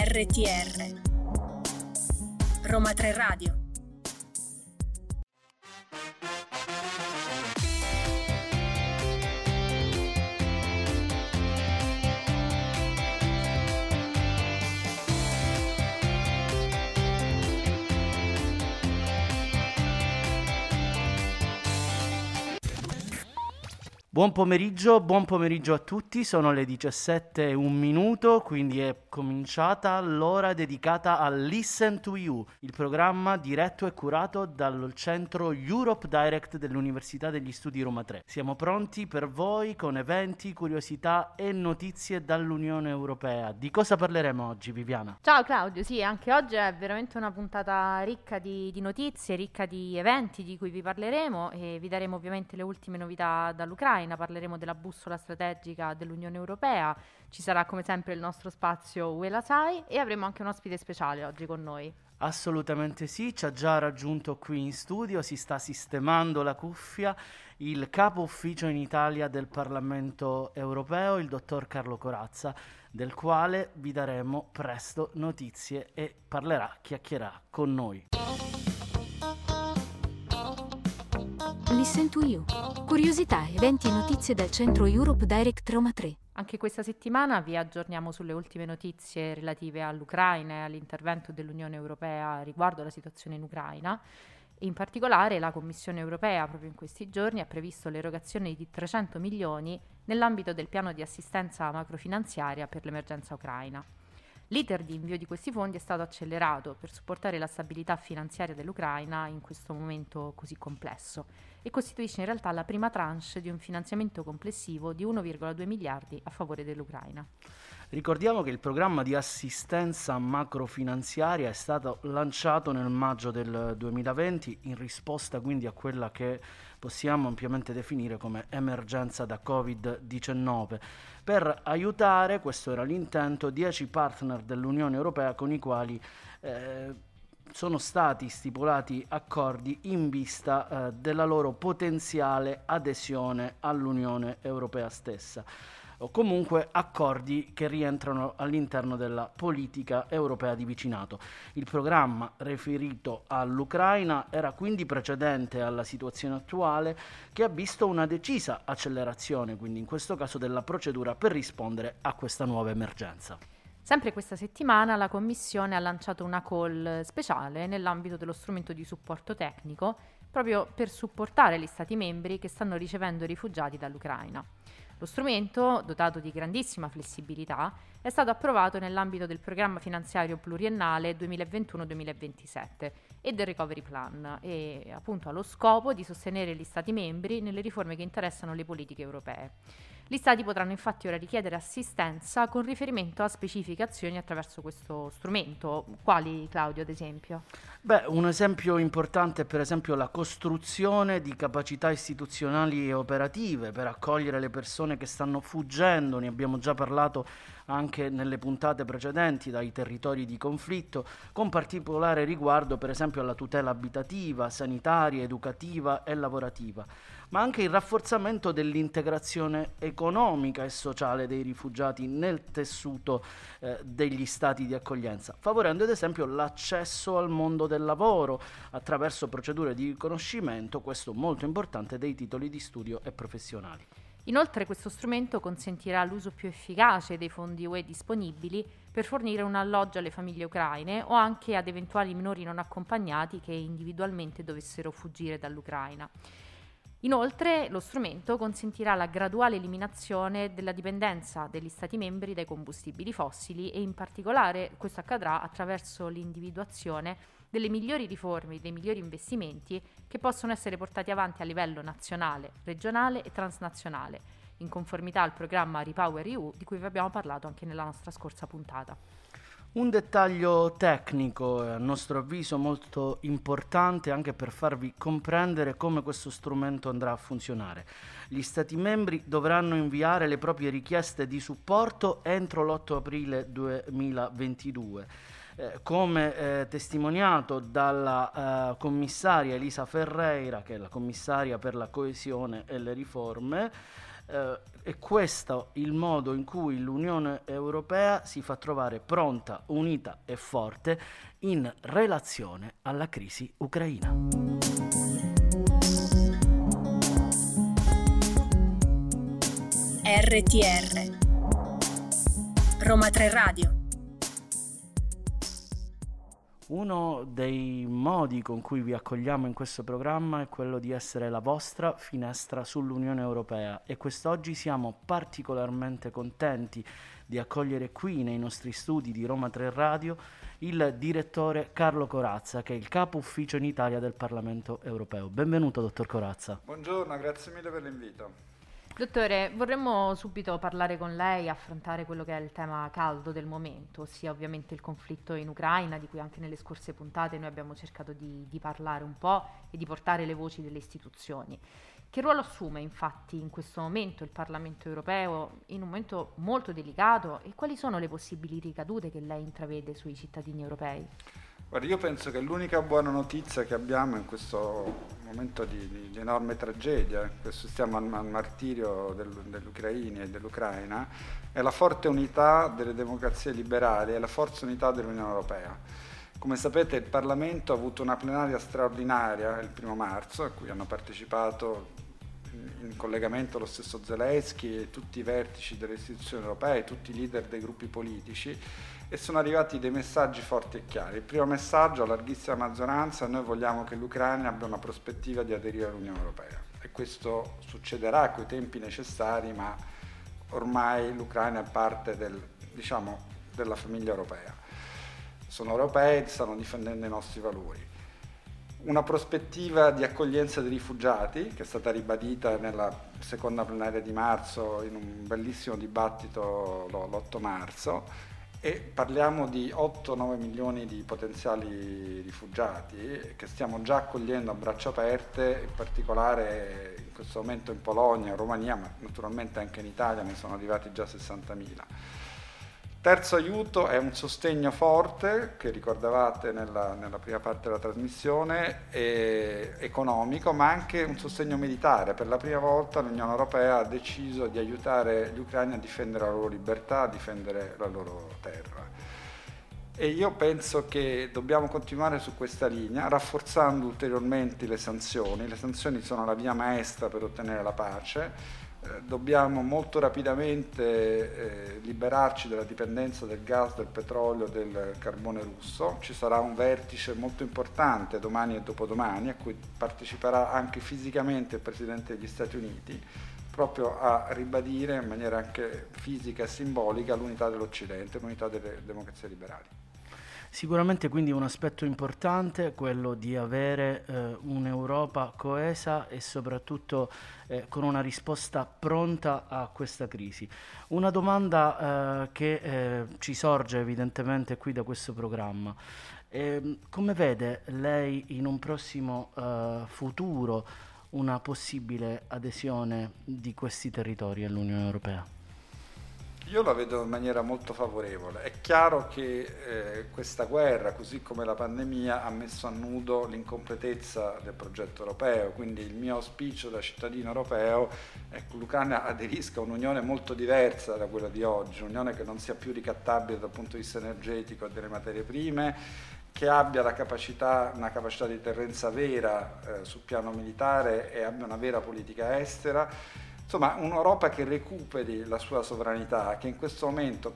RTR Roma 3 Radio Buon pomeriggio, buon pomeriggio a tutti, sono le 17 e un minuto, quindi è cominciata l'ora dedicata a Listen to You, il programma diretto e curato dal centro Europe Direct dell'Università degli Studi Roma 3. Siamo pronti per voi con eventi, curiosità e notizie dall'Unione Europea. Di cosa parleremo oggi, Viviana? Ciao Claudio, sì, anche oggi è veramente una puntata ricca di, di notizie, ricca di eventi di cui vi parleremo e vi daremo ovviamente le ultime novità dall'Ucraina Ucraina, parleremo della bussola strategica dell'Unione Europea, ci sarà come sempre il nostro spazio Uela Sai e avremo anche un ospite speciale oggi con noi. Assolutamente sì, ci ha già raggiunto qui in studio, si sta sistemando la cuffia il capo ufficio in Italia del Parlamento europeo, il dottor Carlo Corazza, del quale vi daremo presto notizie e parlerà, chiacchierà con noi. Listen to You. Curiosità, eventi e notizie dal centro Europe Direct Roma 3. Anche questa settimana vi aggiorniamo sulle ultime notizie relative all'Ucraina e all'intervento dell'Unione Europea riguardo alla situazione in Ucraina. In particolare la Commissione europea proprio in questi giorni ha previsto l'erogazione di 300 milioni nell'ambito del piano di assistenza macrofinanziaria per l'emergenza ucraina. L'iter di invio di questi fondi è stato accelerato per supportare la stabilità finanziaria dell'Ucraina in questo momento così complesso e costituisce in realtà la prima tranche di un finanziamento complessivo di 1,2 miliardi a favore dell'Ucraina. Ricordiamo che il programma di assistenza macrofinanziaria è stato lanciato nel maggio del 2020 in risposta quindi a quella che possiamo ampiamente definire come emergenza da Covid-19 per aiutare, questo era l'intento, 10 partner dell'Unione Europea con i quali eh, sono stati stipulati accordi in vista eh, della loro potenziale adesione all'Unione Europea stessa o comunque accordi che rientrano all'interno della politica europea di vicinato. Il programma riferito all'Ucraina era quindi precedente alla situazione attuale che ha visto una decisa accelerazione, quindi in questo caso della procedura per rispondere a questa nuova emergenza. Sempre questa settimana la Commissione ha lanciato una call speciale nell'ambito dello strumento di supporto tecnico proprio per supportare gli Stati membri che stanno ricevendo rifugiati dall'Ucraina. Lo strumento, dotato di grandissima flessibilità, è stato approvato nell'ambito del programma finanziario pluriennale 2021-2027 e del Recovery Plan e appunto ha lo scopo di sostenere gli Stati membri nelle riforme che interessano le politiche europee. Gli Stati potranno infatti ora richiedere assistenza con riferimento a specifiche azioni attraverso questo strumento. Quali, Claudio, ad esempio? Beh, un esempio importante è per esempio la costruzione di capacità istituzionali e operative per accogliere le persone che stanno fuggendo, ne abbiamo già parlato anche nelle puntate precedenti dai territori di conflitto, con particolare riguardo per esempio alla tutela abitativa, sanitaria, educativa e lavorativa ma anche il rafforzamento dell'integrazione economica e sociale dei rifugiati nel tessuto eh, degli stati di accoglienza, favorendo ad esempio l'accesso al mondo del lavoro attraverso procedure di riconoscimento, questo molto importante, dei titoli di studio e professionali. Inoltre questo strumento consentirà l'uso più efficace dei fondi UE disponibili per fornire un alloggio alle famiglie ucraine o anche ad eventuali minori non accompagnati che individualmente dovessero fuggire dall'Ucraina. Inoltre lo strumento consentirà la graduale eliminazione della dipendenza degli Stati membri dai combustibili fossili e in particolare questo accadrà attraverso l'individuazione delle migliori riforme, dei migliori investimenti che possono essere portati avanti a livello nazionale, regionale e transnazionale, in conformità al programma Repower EU di cui vi abbiamo parlato anche nella nostra scorsa puntata. Un dettaglio tecnico, a nostro avviso molto importante anche per farvi comprendere come questo strumento andrà a funzionare. Gli Stati membri dovranno inviare le proprie richieste di supporto entro l'8 aprile 2022. Eh, come eh, testimoniato dalla eh, commissaria Elisa Ferreira, che è la commissaria per la coesione e le riforme, eh, è questo il modo in cui l'Unione Europea si fa trovare pronta, unita e forte in relazione alla crisi ucraina. RTR Roma 3 Radio uno dei modi con cui vi accogliamo in questo programma è quello di essere la vostra finestra sull'Unione Europea e quest'oggi siamo particolarmente contenti di accogliere qui nei nostri studi di Roma 3 Radio il direttore Carlo Corazza, che è il capo ufficio in Italia del Parlamento Europeo. Benvenuto, dottor Corazza. Buongiorno, grazie mille per l'invito. Dottore, vorremmo subito parlare con lei, affrontare quello che è il tema caldo del momento, ossia ovviamente il conflitto in Ucraina, di cui anche nelle scorse puntate noi abbiamo cercato di, di parlare un po' e di portare le voci delle istituzioni. Che ruolo assume infatti in questo momento il Parlamento europeo, in un momento molto delicato, e quali sono le possibili ricadute che lei intravede sui cittadini europei? Guarda, io penso che l'unica buona notizia che abbiamo in questo momento di, di, di enorme tragedia, che assistiamo al, al martirio del, degli ucraini e dell'Ucraina, è la forte unità delle democrazie liberali e la forza unità dell'Unione Europea. Come sapete il Parlamento ha avuto una plenaria straordinaria il primo marzo, a cui hanno partecipato in collegamento lo stesso Zelensky e tutti i vertici delle istituzioni europee, tutti i leader dei gruppi politici e sono arrivati dei messaggi forti e chiari. Il primo messaggio, a larghissima maggioranza, noi vogliamo che l'Ucraina abbia una prospettiva di aderire all'Unione Europea e questo succederà quei tempi necessari, ma ormai l'Ucraina è parte del, diciamo, della famiglia europea. Sono europei, stanno difendendo i nostri valori una prospettiva di accoglienza dei rifugiati che è stata ribadita nella seconda plenaria di marzo in un bellissimo dibattito l'8 marzo e parliamo di 8-9 milioni di potenziali rifugiati che stiamo già accogliendo a braccia aperte, in particolare in questo momento in Polonia, in Romania, ma naturalmente anche in Italia ne sono arrivati già 60.000. Terzo aiuto è un sostegno forte, che ricordavate nella, nella prima parte della trasmissione, economico, ma anche un sostegno militare. Per la prima volta l'Unione Europea ha deciso di aiutare gli ucraini a difendere la loro libertà, a difendere la loro terra. E io penso che dobbiamo continuare su questa linea, rafforzando ulteriormente le sanzioni. Le sanzioni sono la via maestra per ottenere la pace dobbiamo molto rapidamente eh, liberarci dalla dipendenza del gas, del petrolio, del carbone russo. Ci sarà un vertice molto importante domani e dopodomani a cui parteciperà anche fisicamente il Presidente degli Stati Uniti proprio a ribadire in maniera anche fisica e simbolica l'unità dell'Occidente, l'unità delle democrazie liberali. Sicuramente quindi un aspetto importante quello di avere eh, un'Europa coesa e soprattutto eh, con una risposta pronta a questa crisi. Una domanda eh, che eh, ci sorge evidentemente qui da questo programma. Ehm, come vede lei in un prossimo eh, futuro una possibile adesione di questi territori all'Unione Europea? Io la vedo in maniera molto favorevole. È chiaro che eh, questa guerra, così come la pandemia, ha messo a nudo l'incompletezza del progetto europeo, quindi il mio auspicio da cittadino europeo è che l'Ucraina aderisca a un'unione molto diversa da quella di oggi, un'unione che non sia più ricattabile dal punto di vista energetico e delle materie prime, che abbia capacità, una capacità di deterrenza vera eh, sul piano militare e abbia una vera politica estera Insomma, un'Europa che recuperi la sua sovranità, che in questo momento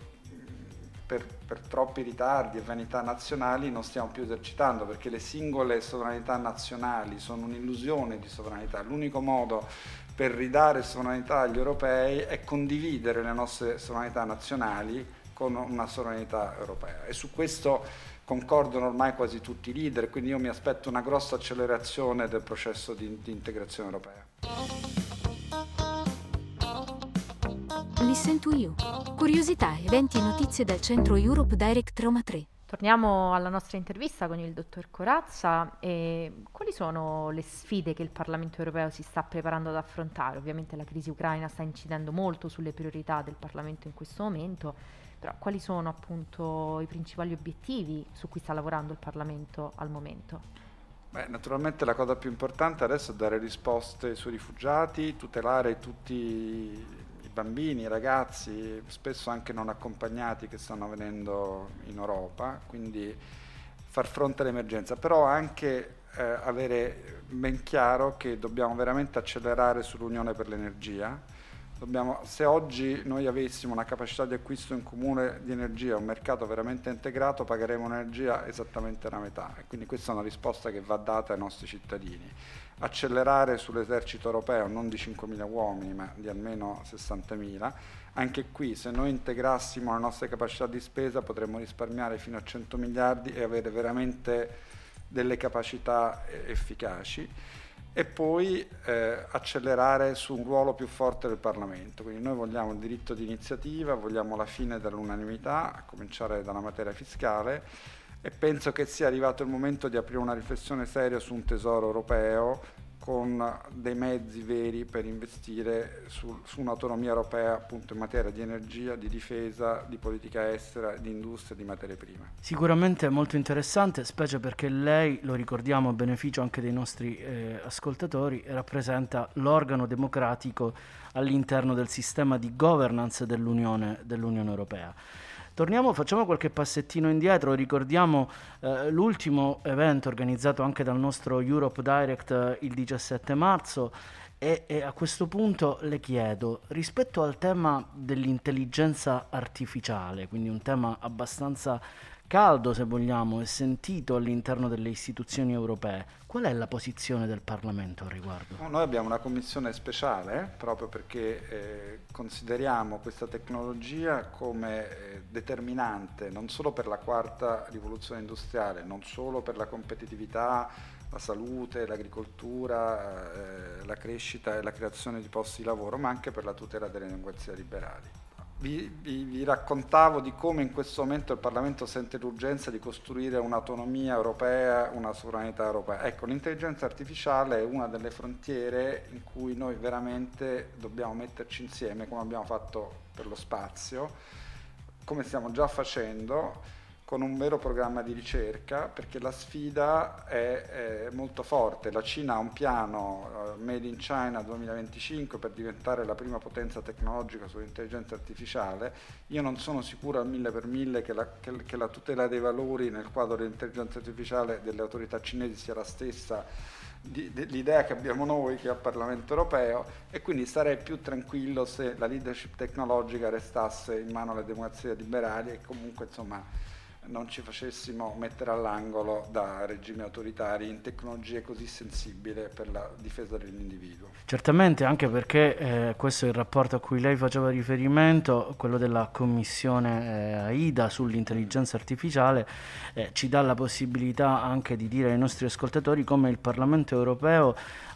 per, per, troppi ritardi e vanità nazionali non stiamo più esercitando, perché le singole sovranità nazionali sono un'illusione di sovranità. L'unico modo per ridare sovranità agli europei è condividere le nostre sovranità nazionali con una sovranità europea. E su questo concordano ormai quasi tutti i leader, quindi io mi aspetto una grossa accelerazione del processo di, di integrazione europea. Listen to You. Curiosità, eventi e notizie dal centro Europe Direct Roma 3. Torniamo alla nostra intervista con il dottor Corazza. E quali sono le sfide che il Parlamento europeo si sta preparando ad affrontare? Ovviamente la crisi ucraina sta incidendo molto sulle priorità del Parlamento in questo momento, però quali sono appunto i principali obiettivi su cui sta lavorando il Parlamento al momento? Beh, naturalmente la cosa più importante adesso è dare risposte sui rifugiati, tutelare tutti i bambini, ragazzi, spesso anche non accompagnati che stanno venendo in Europa, quindi far fronte all'emergenza, però anche eh, avere ben chiaro che dobbiamo veramente accelerare sull'Unione per l'energia. Dobbiamo, se oggi noi avessimo una capacità di acquisto in comune di energia, un mercato veramente integrato, pagheremo un'energia esattamente la metà. E quindi questa è una risposta che va data ai nostri cittadini. Accelerare sull'esercito europeo non di 5.000 uomini, ma di almeno 60.000. Anche qui, se noi integrassimo le nostre capacità di spesa, potremmo risparmiare fino a 100 miliardi e avere veramente delle capacità eh, efficaci e poi eh, accelerare su un ruolo più forte del Parlamento. Quindi noi vogliamo il diritto di iniziativa, vogliamo la fine dell'unanimità, a cominciare dalla materia fiscale e penso che sia arrivato il momento di aprire una riflessione seria su un tesoro europeo con dei mezzi veri per investire su, su, un'autonomia europea appunto in materia di energia, di difesa, di politica estera, di industria, di materie prime. Sicuramente molto interessante, specie perché lei, lo ricordiamo a beneficio anche dei nostri eh, ascoltatori, rappresenta l'organo democratico all'interno del sistema di governance dell'Unione, dell'Unione Europea. Torniamo, facciamo qualche passettino indietro, ricordiamo eh, l'ultimo evento organizzato anche dal nostro Europe Direct eh, il 17 marzo e, e, a questo punto le chiedo, rispetto al tema dell'intelligenza artificiale, quindi un tema abbastanza caldo, se vogliamo, e sentito all'interno delle istituzioni europee. Qual è la posizione del Parlamento al riguardo? noi abbiamo una commissione speciale proprio perché eh, consideriamo questa tecnologia come eh, determinante non solo per la quarta rivoluzione industriale, non solo per la competitività, la salute, l'agricoltura, eh, la crescita e la creazione di posti di lavoro, ma anche per la tutela delle democrazie liberali vi, vi, vi, raccontavo di come in questo momento il Parlamento sente l'urgenza di costruire un'autonomia europea, una sovranità europea. Ecco, l'intelligenza artificiale è una delle frontiere in cui noi veramente dobbiamo metterci insieme, come abbiamo fatto per lo spazio, come stiamo già facendo con un vero programma di ricerca perché la sfida è, è molto forte. La Cina ha un piano uh, Made in China 2025 per diventare la prima potenza tecnologica sull'intelligenza artificiale. Io non sono sicuro al mille per mille che la, che, che la tutela dei valori nel quadro dell'intelligenza artificiale delle autorità cinesi sia la stessa l'idea che abbiamo noi che è al Parlamento europeo e quindi sarei più tranquillo se la leadership tecnologica restasse in mano alle democrazie liberali e comunque insomma non ci facessimo mettere all'angolo da regimi autoritari in tecnologie così sensibili per la difesa dell'individuo. Certamente, anche perché eh, questo è il rapporto a cui lei faceva riferimento, quello della commissione eh, AIDA sull'intelligenza artificiale, eh, ci dà la possibilità anche di dire ai nostri ascoltatori come il Parlamento europeo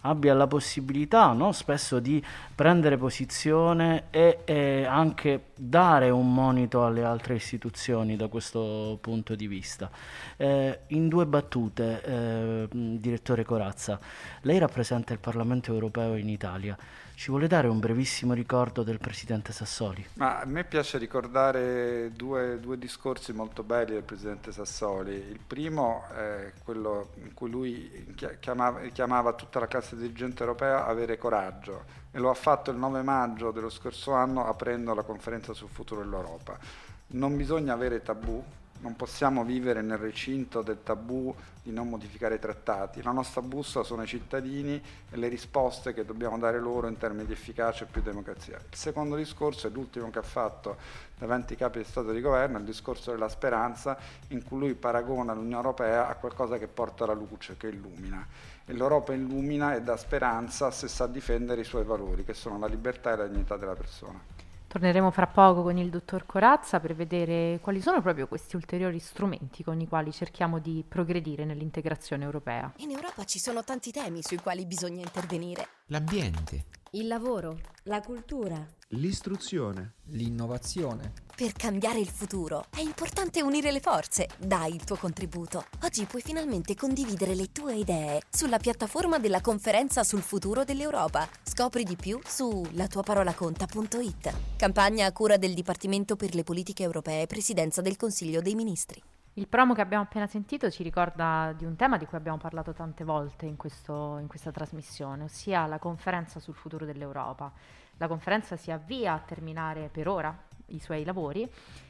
abbia la possibilità no, spesso di prendere posizione e, e, anche dare un monito alle altre istituzioni da questo punto di vista. Eh, in due battute, eh, direttore Corazza, lei rappresenta il Parlamento europeo in Italia. Ci vuole dare un brevissimo ricordo del presidente Sassoli? Ma a me piace ricordare due, due discorsi molto belli del presidente Sassoli. Il primo è quello in cui lui chiamava, chiamava tutta la classe dirigente europea a avere coraggio e lo ha fatto il 9 maggio dello scorso anno aprendo la conferenza sul futuro dell'Europa. Non bisogna avere tabù, non possiamo vivere nel recinto del tabù di non modificare i trattati. La nostra bussola sono i cittadini e le risposte che dobbiamo dare loro in termini di efficacia e più democrazia. Il secondo discorso è l'ultimo che ha fatto davanti ai capi di Stato e di Governo, il discorso della speranza, in cui lui paragona l'Unione Europea a qualcosa che porta la luce, che illumina. E l'Europa illumina e dà speranza se sa difendere i suoi valori, che sono la libertà e la dignità della persona. Torneremo fra poco con il dottor Corazza per vedere quali sono proprio questi ulteriori strumenti con i quali cerchiamo di progredire nell'integrazione europea. In Europa ci sono tanti temi sui quali bisogna intervenire. L'ambiente, il lavoro, la cultura, l'istruzione, l'innovazione. Per cambiare il futuro è importante unire le forze. Dai il tuo contributo. Oggi puoi finalmente condividere le tue idee sulla piattaforma della conferenza sul futuro dell'Europa. Scopri di più su latuaparolaconta.it. Campagna a cura del Dipartimento per le politiche europee, Presidenza del Consiglio dei Ministri. Il promo che abbiamo appena sentito ci ricorda di un tema di cui abbiamo parlato tante volte in, questo, in questa trasmissione, ossia la conferenza sul futuro dell'Europa. La conferenza si avvia a terminare per ora i suoi lavori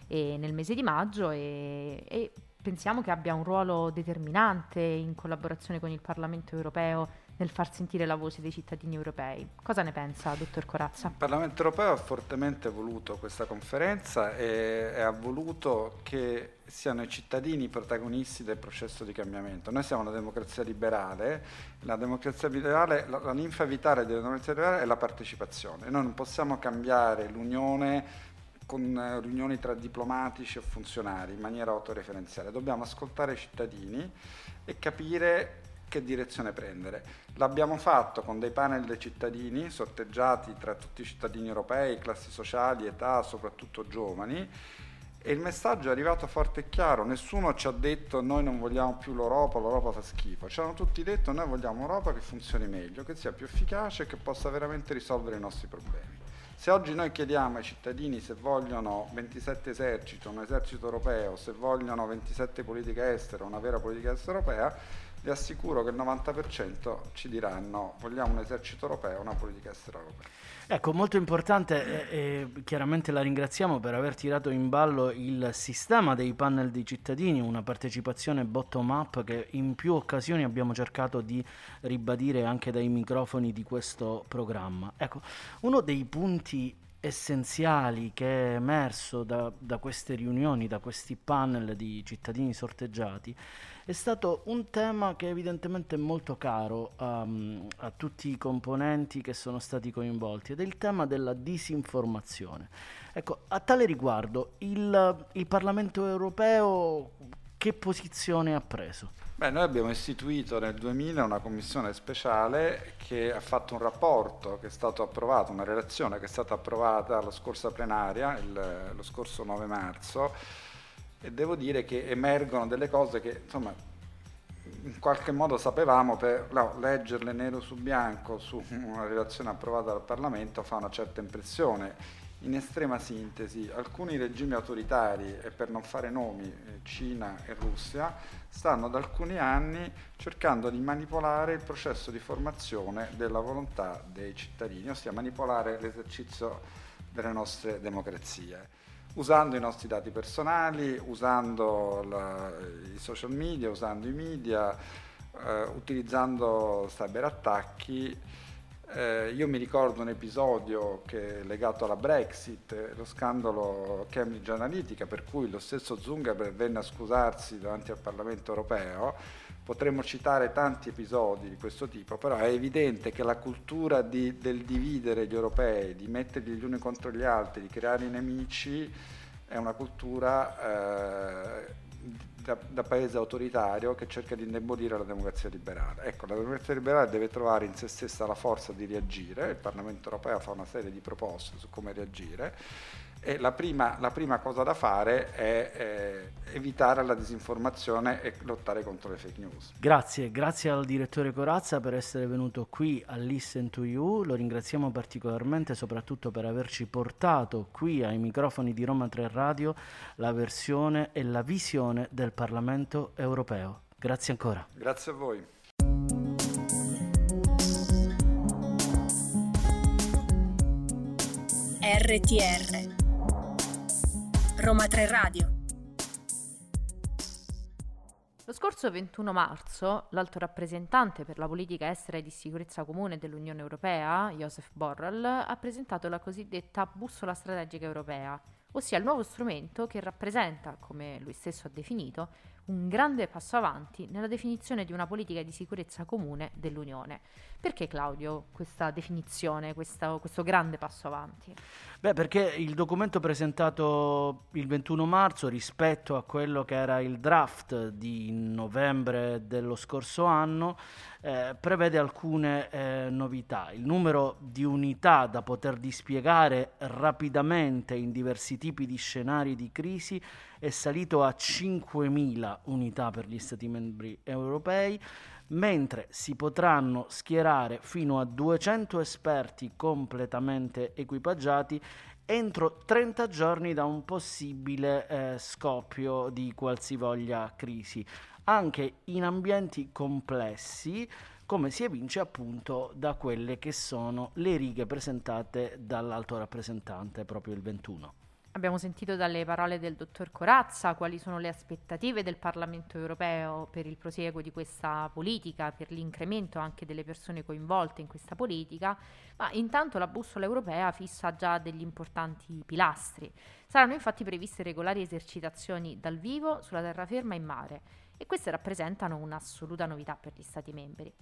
nel mese di maggio e, e pensiamo che abbia un ruolo determinante in collaborazione con il Parlamento europeo nel far sentire la voce dei cittadini europei. Cosa ne pensa, dottor Corazza? Il Parlamento europeo ha fortemente voluto questa conferenza e, e, ha voluto che siano i cittadini i protagonisti del processo di cambiamento. Noi siamo una democrazia liberale, la democrazia liberale, la, la ninfa vitale della democrazia liberale è la partecipazione. Noi non possiamo cambiare l'Unione con eh, riunioni tra diplomatici o funzionari in maniera autoreferenziale. Dobbiamo ascoltare i cittadini e capire che direzione prendere. L'abbiamo fatto con dei panel dei cittadini sorteggiati tra tutti i cittadini europei, classi sociali, età, soprattutto giovani, e il messaggio è arrivato forte e chiaro, nessuno ci ha detto noi non vogliamo più l'Europa, l'Europa fa schifo, ci hanno tutti detto noi vogliamo un'Europa che funzioni meglio, che sia più efficace e che possa veramente risolvere i nostri problemi. Se oggi noi chiediamo ai cittadini se vogliono 27 eserciti, un esercito europeo, se vogliono 27 politiche estere, una vera politica estera europea, vi assicuro che il 90% ci diranno vogliamo un esercito europeo, una politica estera europea. Ecco, molto importante e, e, chiaramente la ringraziamo per aver tirato in ballo il sistema dei panel dei cittadini, una partecipazione bottom-up che in più occasioni abbiamo cercato di ribadire anche dai microfoni di questo programma. Ecco, uno dei punti essenziali che è emerso da, da queste riunioni, da questi panel di cittadini sorteggiati, è stato un tema che evidentemente è molto caro um, a tutti i componenti che sono stati coinvolti ed è il tema della disinformazione. Ecco, a tale riguardo, il, il Parlamento europeo che posizione ha preso? Beh, noi abbiamo istituito nel 2000 una commissione speciale che ha fatto un rapporto che è stato approvato, una relazione che è stata approvata la scorsa plenaria, il, lo scorso 9 marzo, e devo dire che emergono delle cose che insomma in qualche modo sapevamo per no, leggerle nero su bianco su una relazione approvata dal Parlamento fa una certa impressione. In estrema sintesi, alcuni regimi autoritari, e per non fare nomi, eh, Cina e Russia, stanno da alcuni anni cercando di manipolare il processo di formazione della volontà dei cittadini, ossia manipolare l'esercizio delle nostre democrazie usando i nostri dati personali, usando la, i social media, usando i media, eh, utilizzando cyberattacchi. Eh, io mi ricordo un episodio che legato alla Brexit, lo scandalo Cambridge Analytica, per cui lo stesso Zuckerberg venne a scusarsi davanti al Parlamento europeo. Potremmo citare tanti episodi di questo tipo, però è evidente che la cultura di, del dividere gli europei, di metterli gli uni contro gli altri, di creare i nemici, è una cultura eh, da, da, paese autoritario che cerca di indebolire la democrazia liberale. Ecco, la democrazia liberale deve trovare in se stessa la forza di reagire, il Parlamento europeo fa una serie di proposte su come reagire e la prima, la prima cosa da fare è eh, evitare la disinformazione e lottare contro le fake news. Grazie, grazie al direttore Corazza per essere venuto qui a Listen to You, lo ringraziamo particolarmente soprattutto per averci portato qui ai microfoni di Roma 3 Radio la versione e la visione del Parlamento europeo. Grazie ancora. Grazie a voi. RTR Roma 3 Radio. Lo scorso 21 marzo, l'alto rappresentante per la politica estera e di sicurezza comune dell'Unione Europea, Joseph Borrell, ha presentato la cosiddetta bussola strategica europea, ossia il nuovo strumento che rappresenta, come lui stesso ha definito, un grande passo avanti nella definizione di una politica di sicurezza comune dell'Unione. Perché Claudio questa definizione, questa, questo grande passo avanti? Beh, perché il documento presentato il 21 marzo rispetto a quello che era il draft di novembre dello scorso anno eh, prevede alcune eh, novità. Il numero di unità da poter dispiegare rapidamente in diversi tipi di scenari di crisi è salito a 5.000 unità per gli Stati membri europei mentre si potranno schierare fino a 200 esperti completamente equipaggiati entro 30 giorni da un possibile eh, scoppio di qualsivoglia crisi, anche in ambienti complessi come si evince appunto da quelle che sono le righe presentate dall'alto rappresentante proprio il 21. Abbiamo sentito dalle parole del dottor Corazza quali sono le aspettative del Parlamento europeo per il prosieguo di questa politica, per l'incremento anche delle persone coinvolte in questa politica, ma intanto la bussola europea fissa già degli importanti pilastri. Saranno infatti previste regolari esercitazioni dal vivo sulla terraferma e in mare e queste rappresentano un'assoluta novità per gli Stati membri.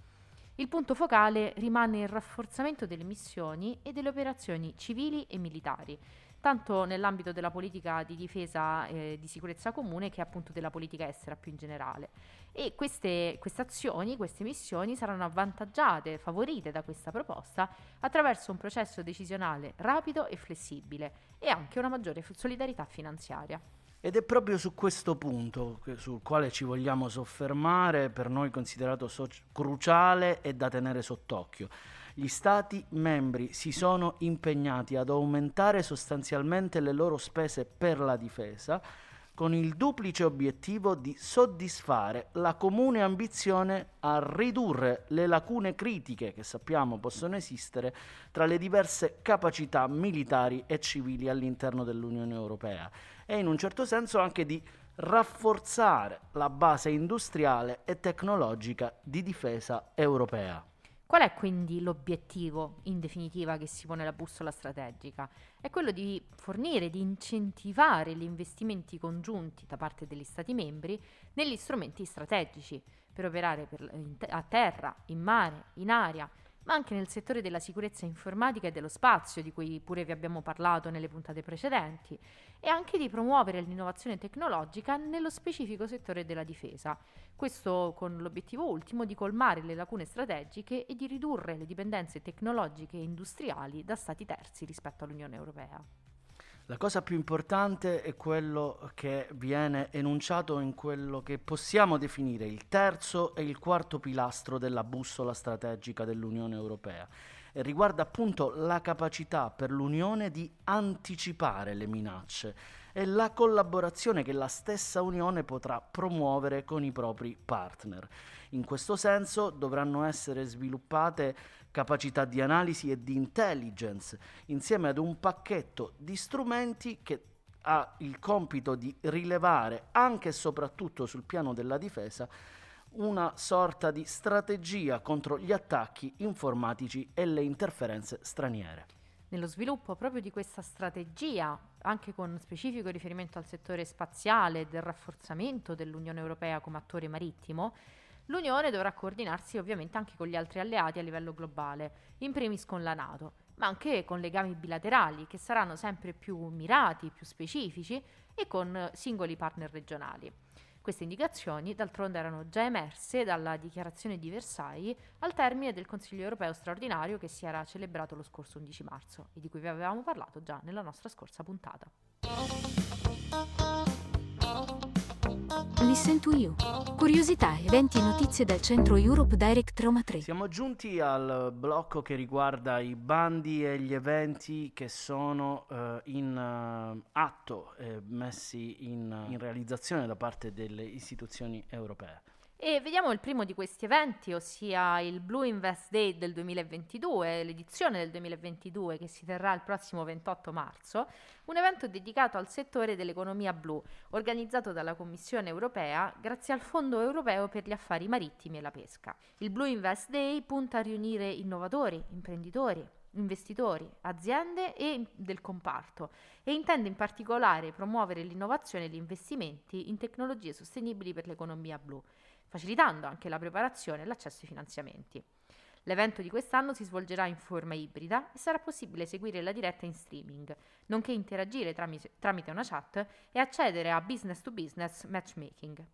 Il punto focale rimane il rafforzamento delle missioni e delle operazioni civili e militari, tanto nell'ambito della politica di difesa e eh, di sicurezza comune che appunto della politica estera più in generale. E queste, queste azioni, queste missioni saranno avvantaggiate, favorite da questa proposta attraverso un processo decisionale rapido e flessibile e anche una maggiore solidarietà finanziaria. Ed è proprio su questo punto sul quale ci vogliamo soffermare, per noi considerato so- cruciale e da tenere sott'occhio gli Stati membri si sono impegnati ad aumentare sostanzialmente le loro spese per la difesa con il duplice obiettivo di soddisfare la comune ambizione a ridurre le lacune critiche che sappiamo possono esistere tra le diverse capacità militari e civili all'interno dell'Unione Europea e in un certo senso anche di rafforzare la base industriale e tecnologica di difesa europea. Qual è quindi l'obiettivo in definitiva che si pone la bussola strategica? È quello di fornire, di incentivare gli investimenti congiunti da parte degli Stati membri negli strumenti strategici per operare per, a terra, in mare, in aria, ma anche nel settore della sicurezza informatica e dello spazio, di cui pure vi abbiamo parlato nelle puntate precedenti, e anche di promuovere l'innovazione tecnologica nello specifico settore della difesa. Questo con l'obiettivo ultimo di colmare le lacune strategiche e di ridurre le dipendenze tecnologiche e industriali da stati terzi rispetto all'Unione Europea. La cosa più importante è quello che viene enunciato in quello che possiamo definire il terzo e il quarto pilastro della bussola strategica dell'Unione Europea e riguarda appunto la capacità per l'Unione di anticipare le minacce e la collaborazione che la stessa Unione potrà promuovere con i propri partner. In questo senso dovranno essere sviluppate capacità di analisi e di intelligence, insieme ad un pacchetto di strumenti che ha il compito di rilevare anche e soprattutto sul piano della difesa una sorta di strategia contro gli attacchi informatici e le interferenze straniere. Nello sviluppo proprio di questa strategia, anche con specifico riferimento al settore spaziale e del rafforzamento dell'Unione Europea come attore marittimo, L'Unione dovrà coordinarsi ovviamente anche con gli altri alleati a livello globale, in primis con la Nato, ma anche con legami bilaterali che saranno sempre più mirati, più specifici e con singoli partner regionali. Queste indicazioni d'altronde erano già emerse dalla dichiarazione di Versailles al termine del Consiglio europeo straordinario che si era celebrato lo scorso 11 marzo e di cui vi avevamo parlato già nella nostra scorsa puntata. Listen to You. Curiosità, eventi e notizie dal centro Europe Direct Roma 3. Siamo giunti al blocco che riguarda i bandi e gli eventi che sono uh, in uh, atto e messi in, in realizzazione da parte delle istituzioni europee. E vediamo il primo di questi eventi, ossia il Blue Invest Day del 2022, l'edizione del 2022 che si terrà il prossimo 28 marzo, un evento dedicato al settore dell'economia blu, organizzato dalla Commissione europea grazie al Fondo europeo per gli affari marittimi e la pesca. Il Blue Invest Day punta a riunire innovatori, imprenditori, investitori, aziende e del comparto e intende in particolare promuovere l'innovazione e gli investimenti in tecnologie sostenibili per l'economia blu facilitando anche la preparazione e l'accesso ai finanziamenti. L'evento di quest'anno si svolgerà in forma ibrida e sarà possibile seguire la diretta in streaming, nonché interagire tramite, tramite una chat e accedere a business to business matchmaking.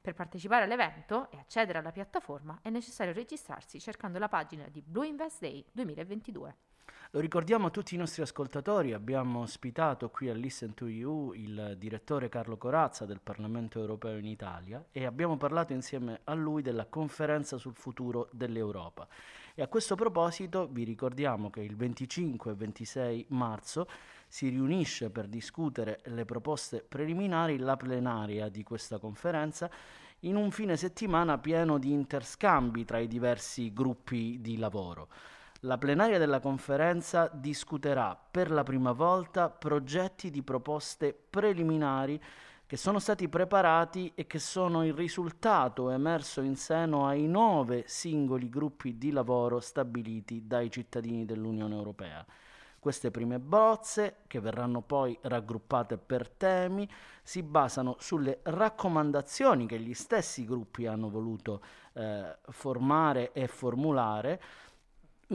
Per partecipare all'evento e accedere alla piattaforma è necessario registrarsi cercando la pagina di Blue Invest Day 2022. Lo ricordiamo a tutti i nostri ascoltatori, abbiamo ospitato qui a Listen to You il direttore Carlo Corazza del Parlamento europeo in Italia e abbiamo parlato insieme a lui della conferenza sul futuro dell'Europa. E a questo proposito vi ricordiamo che il 25 e 26 marzo si riunisce per discutere le proposte preliminari, la plenaria di questa conferenza, in un fine settimana pieno di interscambi tra i diversi gruppi di lavoro. La plenaria della conferenza discuterà per la prima volta progetti di proposte preliminari che sono stati preparati e che sono il risultato emerso in seno ai nove singoli gruppi di lavoro stabiliti dai cittadini dell'Unione Europea. Queste prime bozze, che verranno poi raggruppate per temi, si basano sulle raccomandazioni che gli stessi gruppi hanno voluto eh, formare e formulare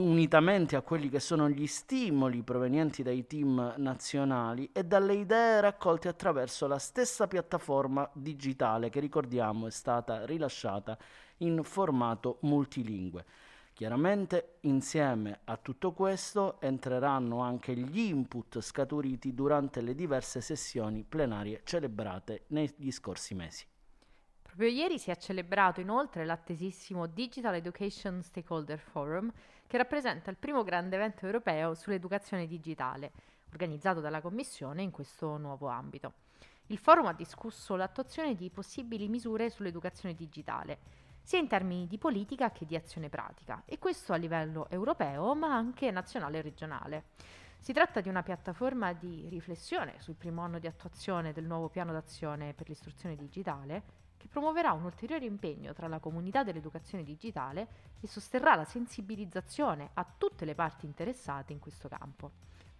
unitamente a quelli che sono gli stimoli provenienti dai team nazionali e dalle idee raccolte attraverso la stessa piattaforma digitale che ricordiamo è stata rilasciata in formato multilingue. Chiaramente insieme a tutto questo entreranno anche gli input scaturiti durante le diverse sessioni plenarie celebrate negli scorsi mesi. Proprio ieri si è celebrato inoltre l'attesissimo Digital Education Stakeholder Forum che rappresenta il primo grande evento europeo sull'educazione digitale, organizzato dalla Commissione in questo nuovo ambito. Il forum ha discusso l'attuazione di possibili misure sull'educazione digitale, sia in termini di politica che di azione pratica, e questo a livello europeo ma anche nazionale e regionale. Si tratta di una piattaforma di riflessione sul primo anno di attuazione del nuovo piano d'azione per l'istruzione digitale che promuoverà un ulteriore impegno tra la comunità dell'educazione digitale e sosterrà la sensibilizzazione a tutte le parti interessate in questo campo.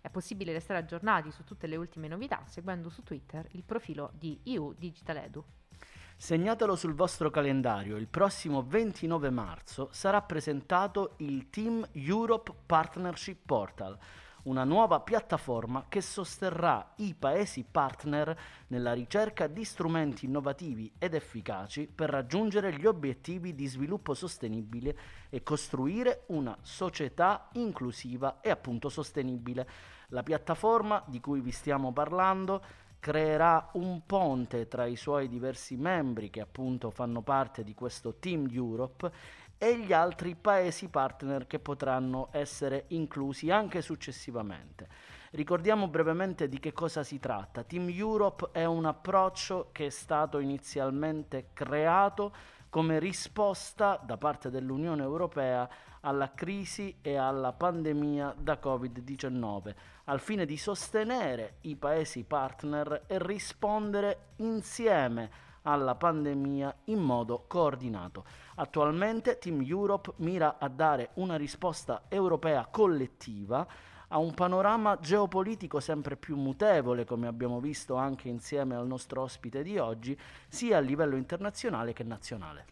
È possibile restare aggiornati su tutte le ultime novità seguendo su Twitter il profilo di EU Digital Edu. Segnatelo sul vostro calendario, il prossimo 29 marzo sarà presentato il Team Europe Partnership Portal, una nuova piattaforma che sosterrà i Paesi partner nella ricerca di strumenti innovativi ed efficaci per raggiungere gli obiettivi di sviluppo sostenibile e costruire una società inclusiva e appunto sostenibile. La piattaforma di cui vi stiamo parlando creerà un ponte tra i suoi diversi membri che appunto fanno parte di questo Team Europe e gli altri paesi partner che potranno essere inclusi anche successivamente. Ricordiamo brevemente di che cosa si tratta. Team Europe è un approccio che è stato inizialmente creato come risposta da parte dell'Unione Europea alla crisi e alla pandemia da Covid-19, al fine di sostenere i paesi partner e rispondere insieme alla pandemia in modo coordinato. Attualmente Team Europe mira a dare una risposta europea collettiva a un panorama geopolitico sempre più mutevole, come abbiamo visto anche insieme al nostro ospite di oggi, sia a livello internazionale che nazionale.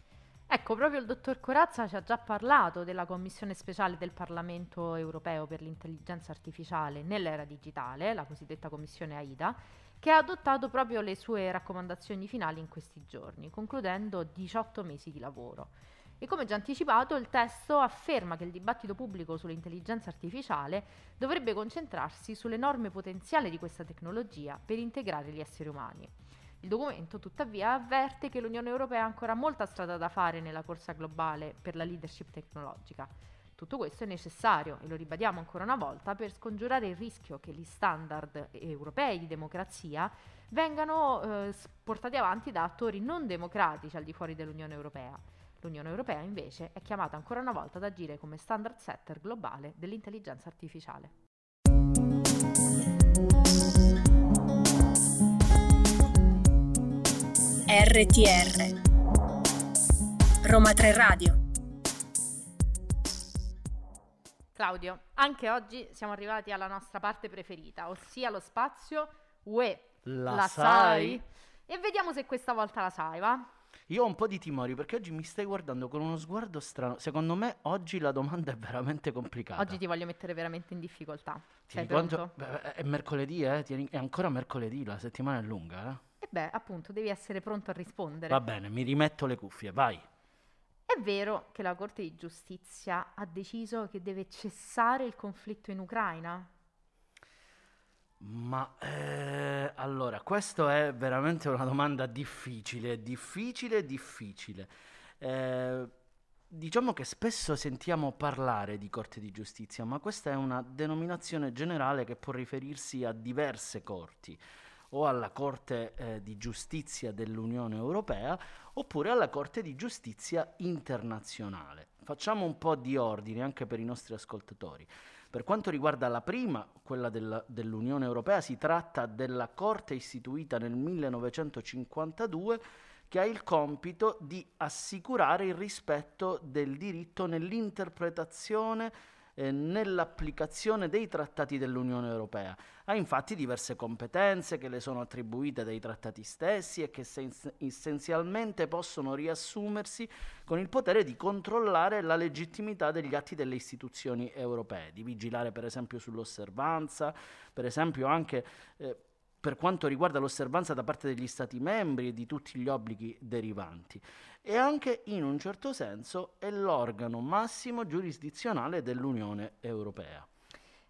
Ecco, proprio il dottor Corazza ci ha già parlato della Commissione speciale del Parlamento europeo per l'intelligenza artificiale nell'era digitale, la cosiddetta Commissione AIDA, che ha adottato proprio le sue raccomandazioni finali in questi giorni, concludendo 18 mesi di lavoro. E come già anticipato, il testo afferma che il dibattito pubblico sull'intelligenza artificiale dovrebbe concentrarsi sull'enorme potenziale di questa tecnologia per integrare gli esseri umani. Il documento, tuttavia, avverte che l'Unione Europea ha ancora molta strada da fare nella corsa globale per la leadership tecnologica tutto questo è necessario, e lo ribadiamo ancora una volta, per scongiurare il rischio che gli standard europei di democrazia vengano eh, portati avanti da attori non democratici al di fuori dell'Unione Europea. L'Unione Europea invece è chiamata ancora una volta ad agire come standard setter globale dell'intelligenza artificiale. RTR Roma 3 Radio Claudio, anche oggi siamo arrivati alla nostra parte preferita, ossia lo spazio UE. La, la sai? sai? E vediamo se questa volta la sai, va? Io ho un po' di timori perché oggi mi stai guardando con uno sguardo strano. Secondo me oggi la domanda è veramente complicata. Oggi ti voglio mettere veramente in difficoltà. Sei quanto... Beh, è mercoledì, eh? È ancora mercoledì, la settimana è lunga, eh? E beh, appunto, devi essere pronto a rispondere. Va bene, mi rimetto le cuffie, vai. È vero che la Corte di Giustizia ha deciso che deve cessare il conflitto in Ucraina? Ma eh, allora, questa è veramente una domanda difficile, difficile, difficile. Eh, diciamo che spesso sentiamo parlare di Corte di Giustizia, ma questa è una denominazione generale che può riferirsi a diverse corti o alla Corte eh, di Giustizia dell'Unione Europea oppure alla Corte di Giustizia internazionale. Facciamo un po' di ordine anche per i nostri ascoltatori. Per quanto riguarda la prima, quella del, dell'Unione Europea, si tratta della Corte istituita nel 1952 che ha il compito di assicurare il rispetto del diritto nell'interpretazione eh, nell'applicazione dei trattati dell'Unione Europea. Ha infatti diverse competenze che le sono attribuite dai trattati stessi e che essenzialmente possono riassumersi con il potere di controllare la legittimità degli atti delle istituzioni europee, di vigilare per esempio sull'osservanza, per esempio anche eh, per quanto riguarda l'osservanza da parte degli Stati membri e di tutti gli obblighi derivanti e anche in un certo senso è l'organo massimo giurisdizionale dell'Unione Europea.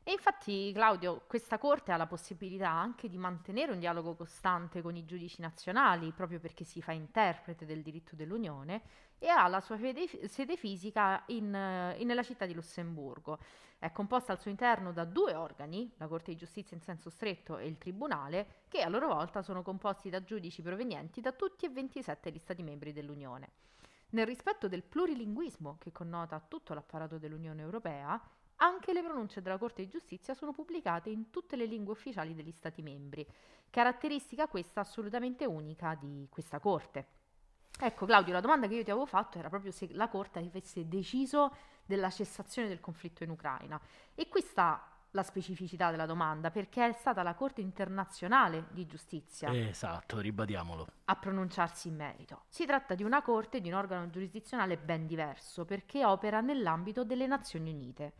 E infatti, Claudio, questa Corte ha la possibilità anche di mantenere un dialogo costante con i giudici nazionali, proprio perché si fa interprete del diritto dell'Unione, e ha la sua fede, sede fisica in, in, nella città di Lussemburgo. È composta al suo interno da due organi, la Corte di Giustizia in senso stretto e il Tribunale, che a loro volta sono composti da giudici provenienti da tutti e 27 gli Stati membri dell'Unione. Nel rispetto del plurilinguismo che connota tutto l'apparato dell'Unione Europea, anche le pronunce della Corte di Giustizia sono pubblicate in tutte le lingue ufficiali degli Stati membri, caratteristica questa assolutamente unica di questa Corte. Ecco Claudio, la domanda che io ti avevo fatto era proprio se la Corte avesse deciso della cessazione del conflitto in Ucraina. E qui sta la specificità della domanda, perché è stata la Corte internazionale di giustizia. Esatto, ribadiamolo. A pronunciarsi in merito. Si tratta di una Corte, di un organo giurisdizionale ben diverso, perché opera nell'ambito delle Nazioni Unite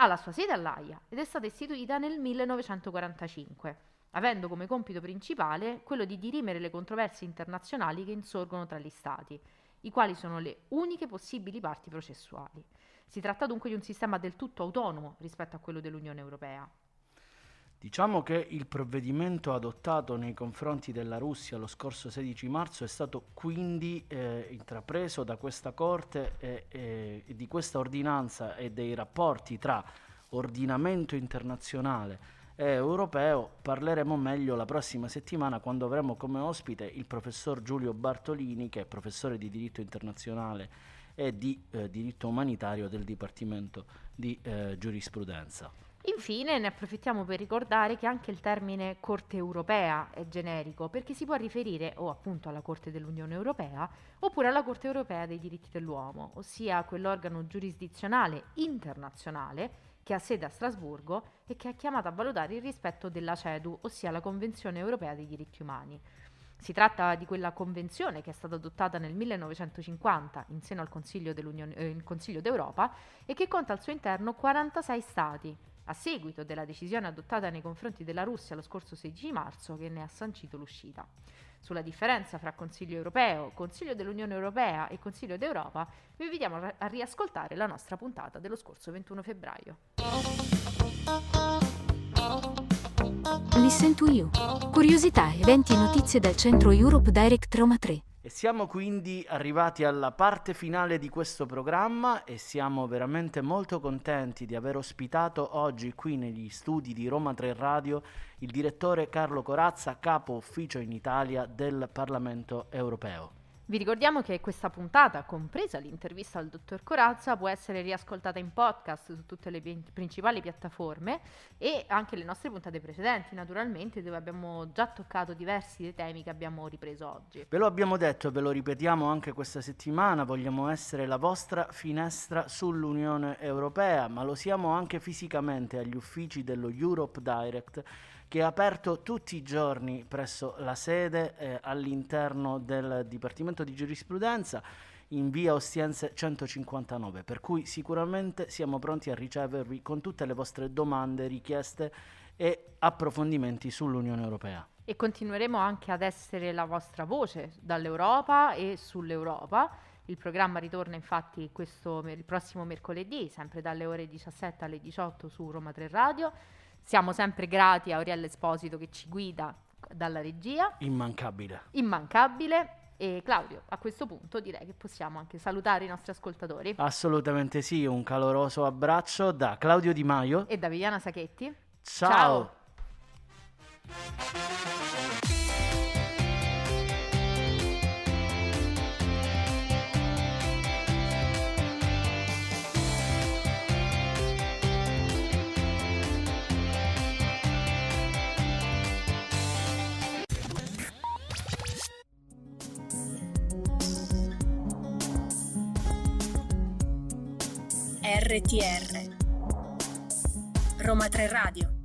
ha la sua sede all'AIA ed è stata istituita nel 1945, avendo come compito principale quello di dirimere le controversie internazionali che insorgono tra gli Stati, i quali sono le uniche possibili parti processuali. Si tratta dunque di un sistema del tutto autonomo rispetto a quello dell'Unione Europea. Diciamo che il provvedimento adottato nei confronti della Russia lo scorso 16 marzo è stato quindi eh, intrapreso da questa Corte e, e, di questa ordinanza e dei rapporti tra ordinamento internazionale e europeo parleremo meglio la prossima settimana quando avremo come ospite il professor Giulio Bartolini che è professore di diritto internazionale e di eh, diritto umanitario del Dipartimento di eh, Giurisprudenza. Infine ne approfittiamo per ricordare che anche il termine Corte europea è generico perché si può riferire o appunto alla Corte dell'Unione Europea oppure alla Corte europea dei diritti dell'uomo, ossia quell'organo giurisdizionale internazionale che ha sede a Strasburgo e che è chiamato a valutare il rispetto della CEDU, ossia la Convenzione europea dei diritti umani. Si tratta di quella convenzione che è stata adottata nel 1950 in seno al Consiglio, eh, Consiglio d'Europa e che conta al suo interno 46 Stati, a seguito della decisione adottata nei confronti della Russia lo scorso 16 marzo che ne ha sancito l'uscita. Sulla differenza fra Consiglio europeo, Consiglio dell'Unione Europea e Consiglio d'Europa vi invitiamo a riascoltare la nostra puntata dello scorso 21 febbraio. Listen to You. Curiosità, eventi e notizie dal centro Europe Direct Roma 3. E siamo quindi arrivati alla parte finale di questo programma e siamo veramente molto contenti di aver ospitato oggi qui negli studi di Roma 3 Radio il direttore Carlo Corazza, capo ufficio in Italia del Parlamento europeo. Vi ricordiamo che questa puntata, compresa l'intervista al dottor Corazza, può essere riascoltata in podcast su tutte le principali piattaforme e anche le nostre puntate precedenti, naturalmente, dove abbiamo già toccato diversi dei temi che abbiamo ripreso oggi. Ve lo abbiamo detto e ve lo ripetiamo anche questa settimana, vogliamo essere la vostra finestra sull'Unione Europea, ma lo siamo anche fisicamente agli uffici dello Europe Direct che è aperto tutti i giorni presso la sede eh, all'interno del Dipartimento di Giurisprudenza in via Ostiense 159, per cui sicuramente siamo pronti a ricevervi con tutte le vostre domande, richieste e approfondimenti sull'Unione Europea. E continueremo anche ad essere la vostra voce dall'Europa e sull'Europa. Il programma ritorna infatti questo, il prossimo mercoledì, sempre dalle ore 17 alle 18 su Roma 3 Radio. Siamo sempre grati a Auriella Esposito che ci guida dalla regia. Immancabile. Immancabile. E Claudio, a questo punto direi che possiamo anche salutare i nostri ascoltatori. Assolutamente sì, un caloroso abbraccio da Claudio Di Maio e da Viviana Sachetti. Ciao. Ciao. RTR Roma 3 Radio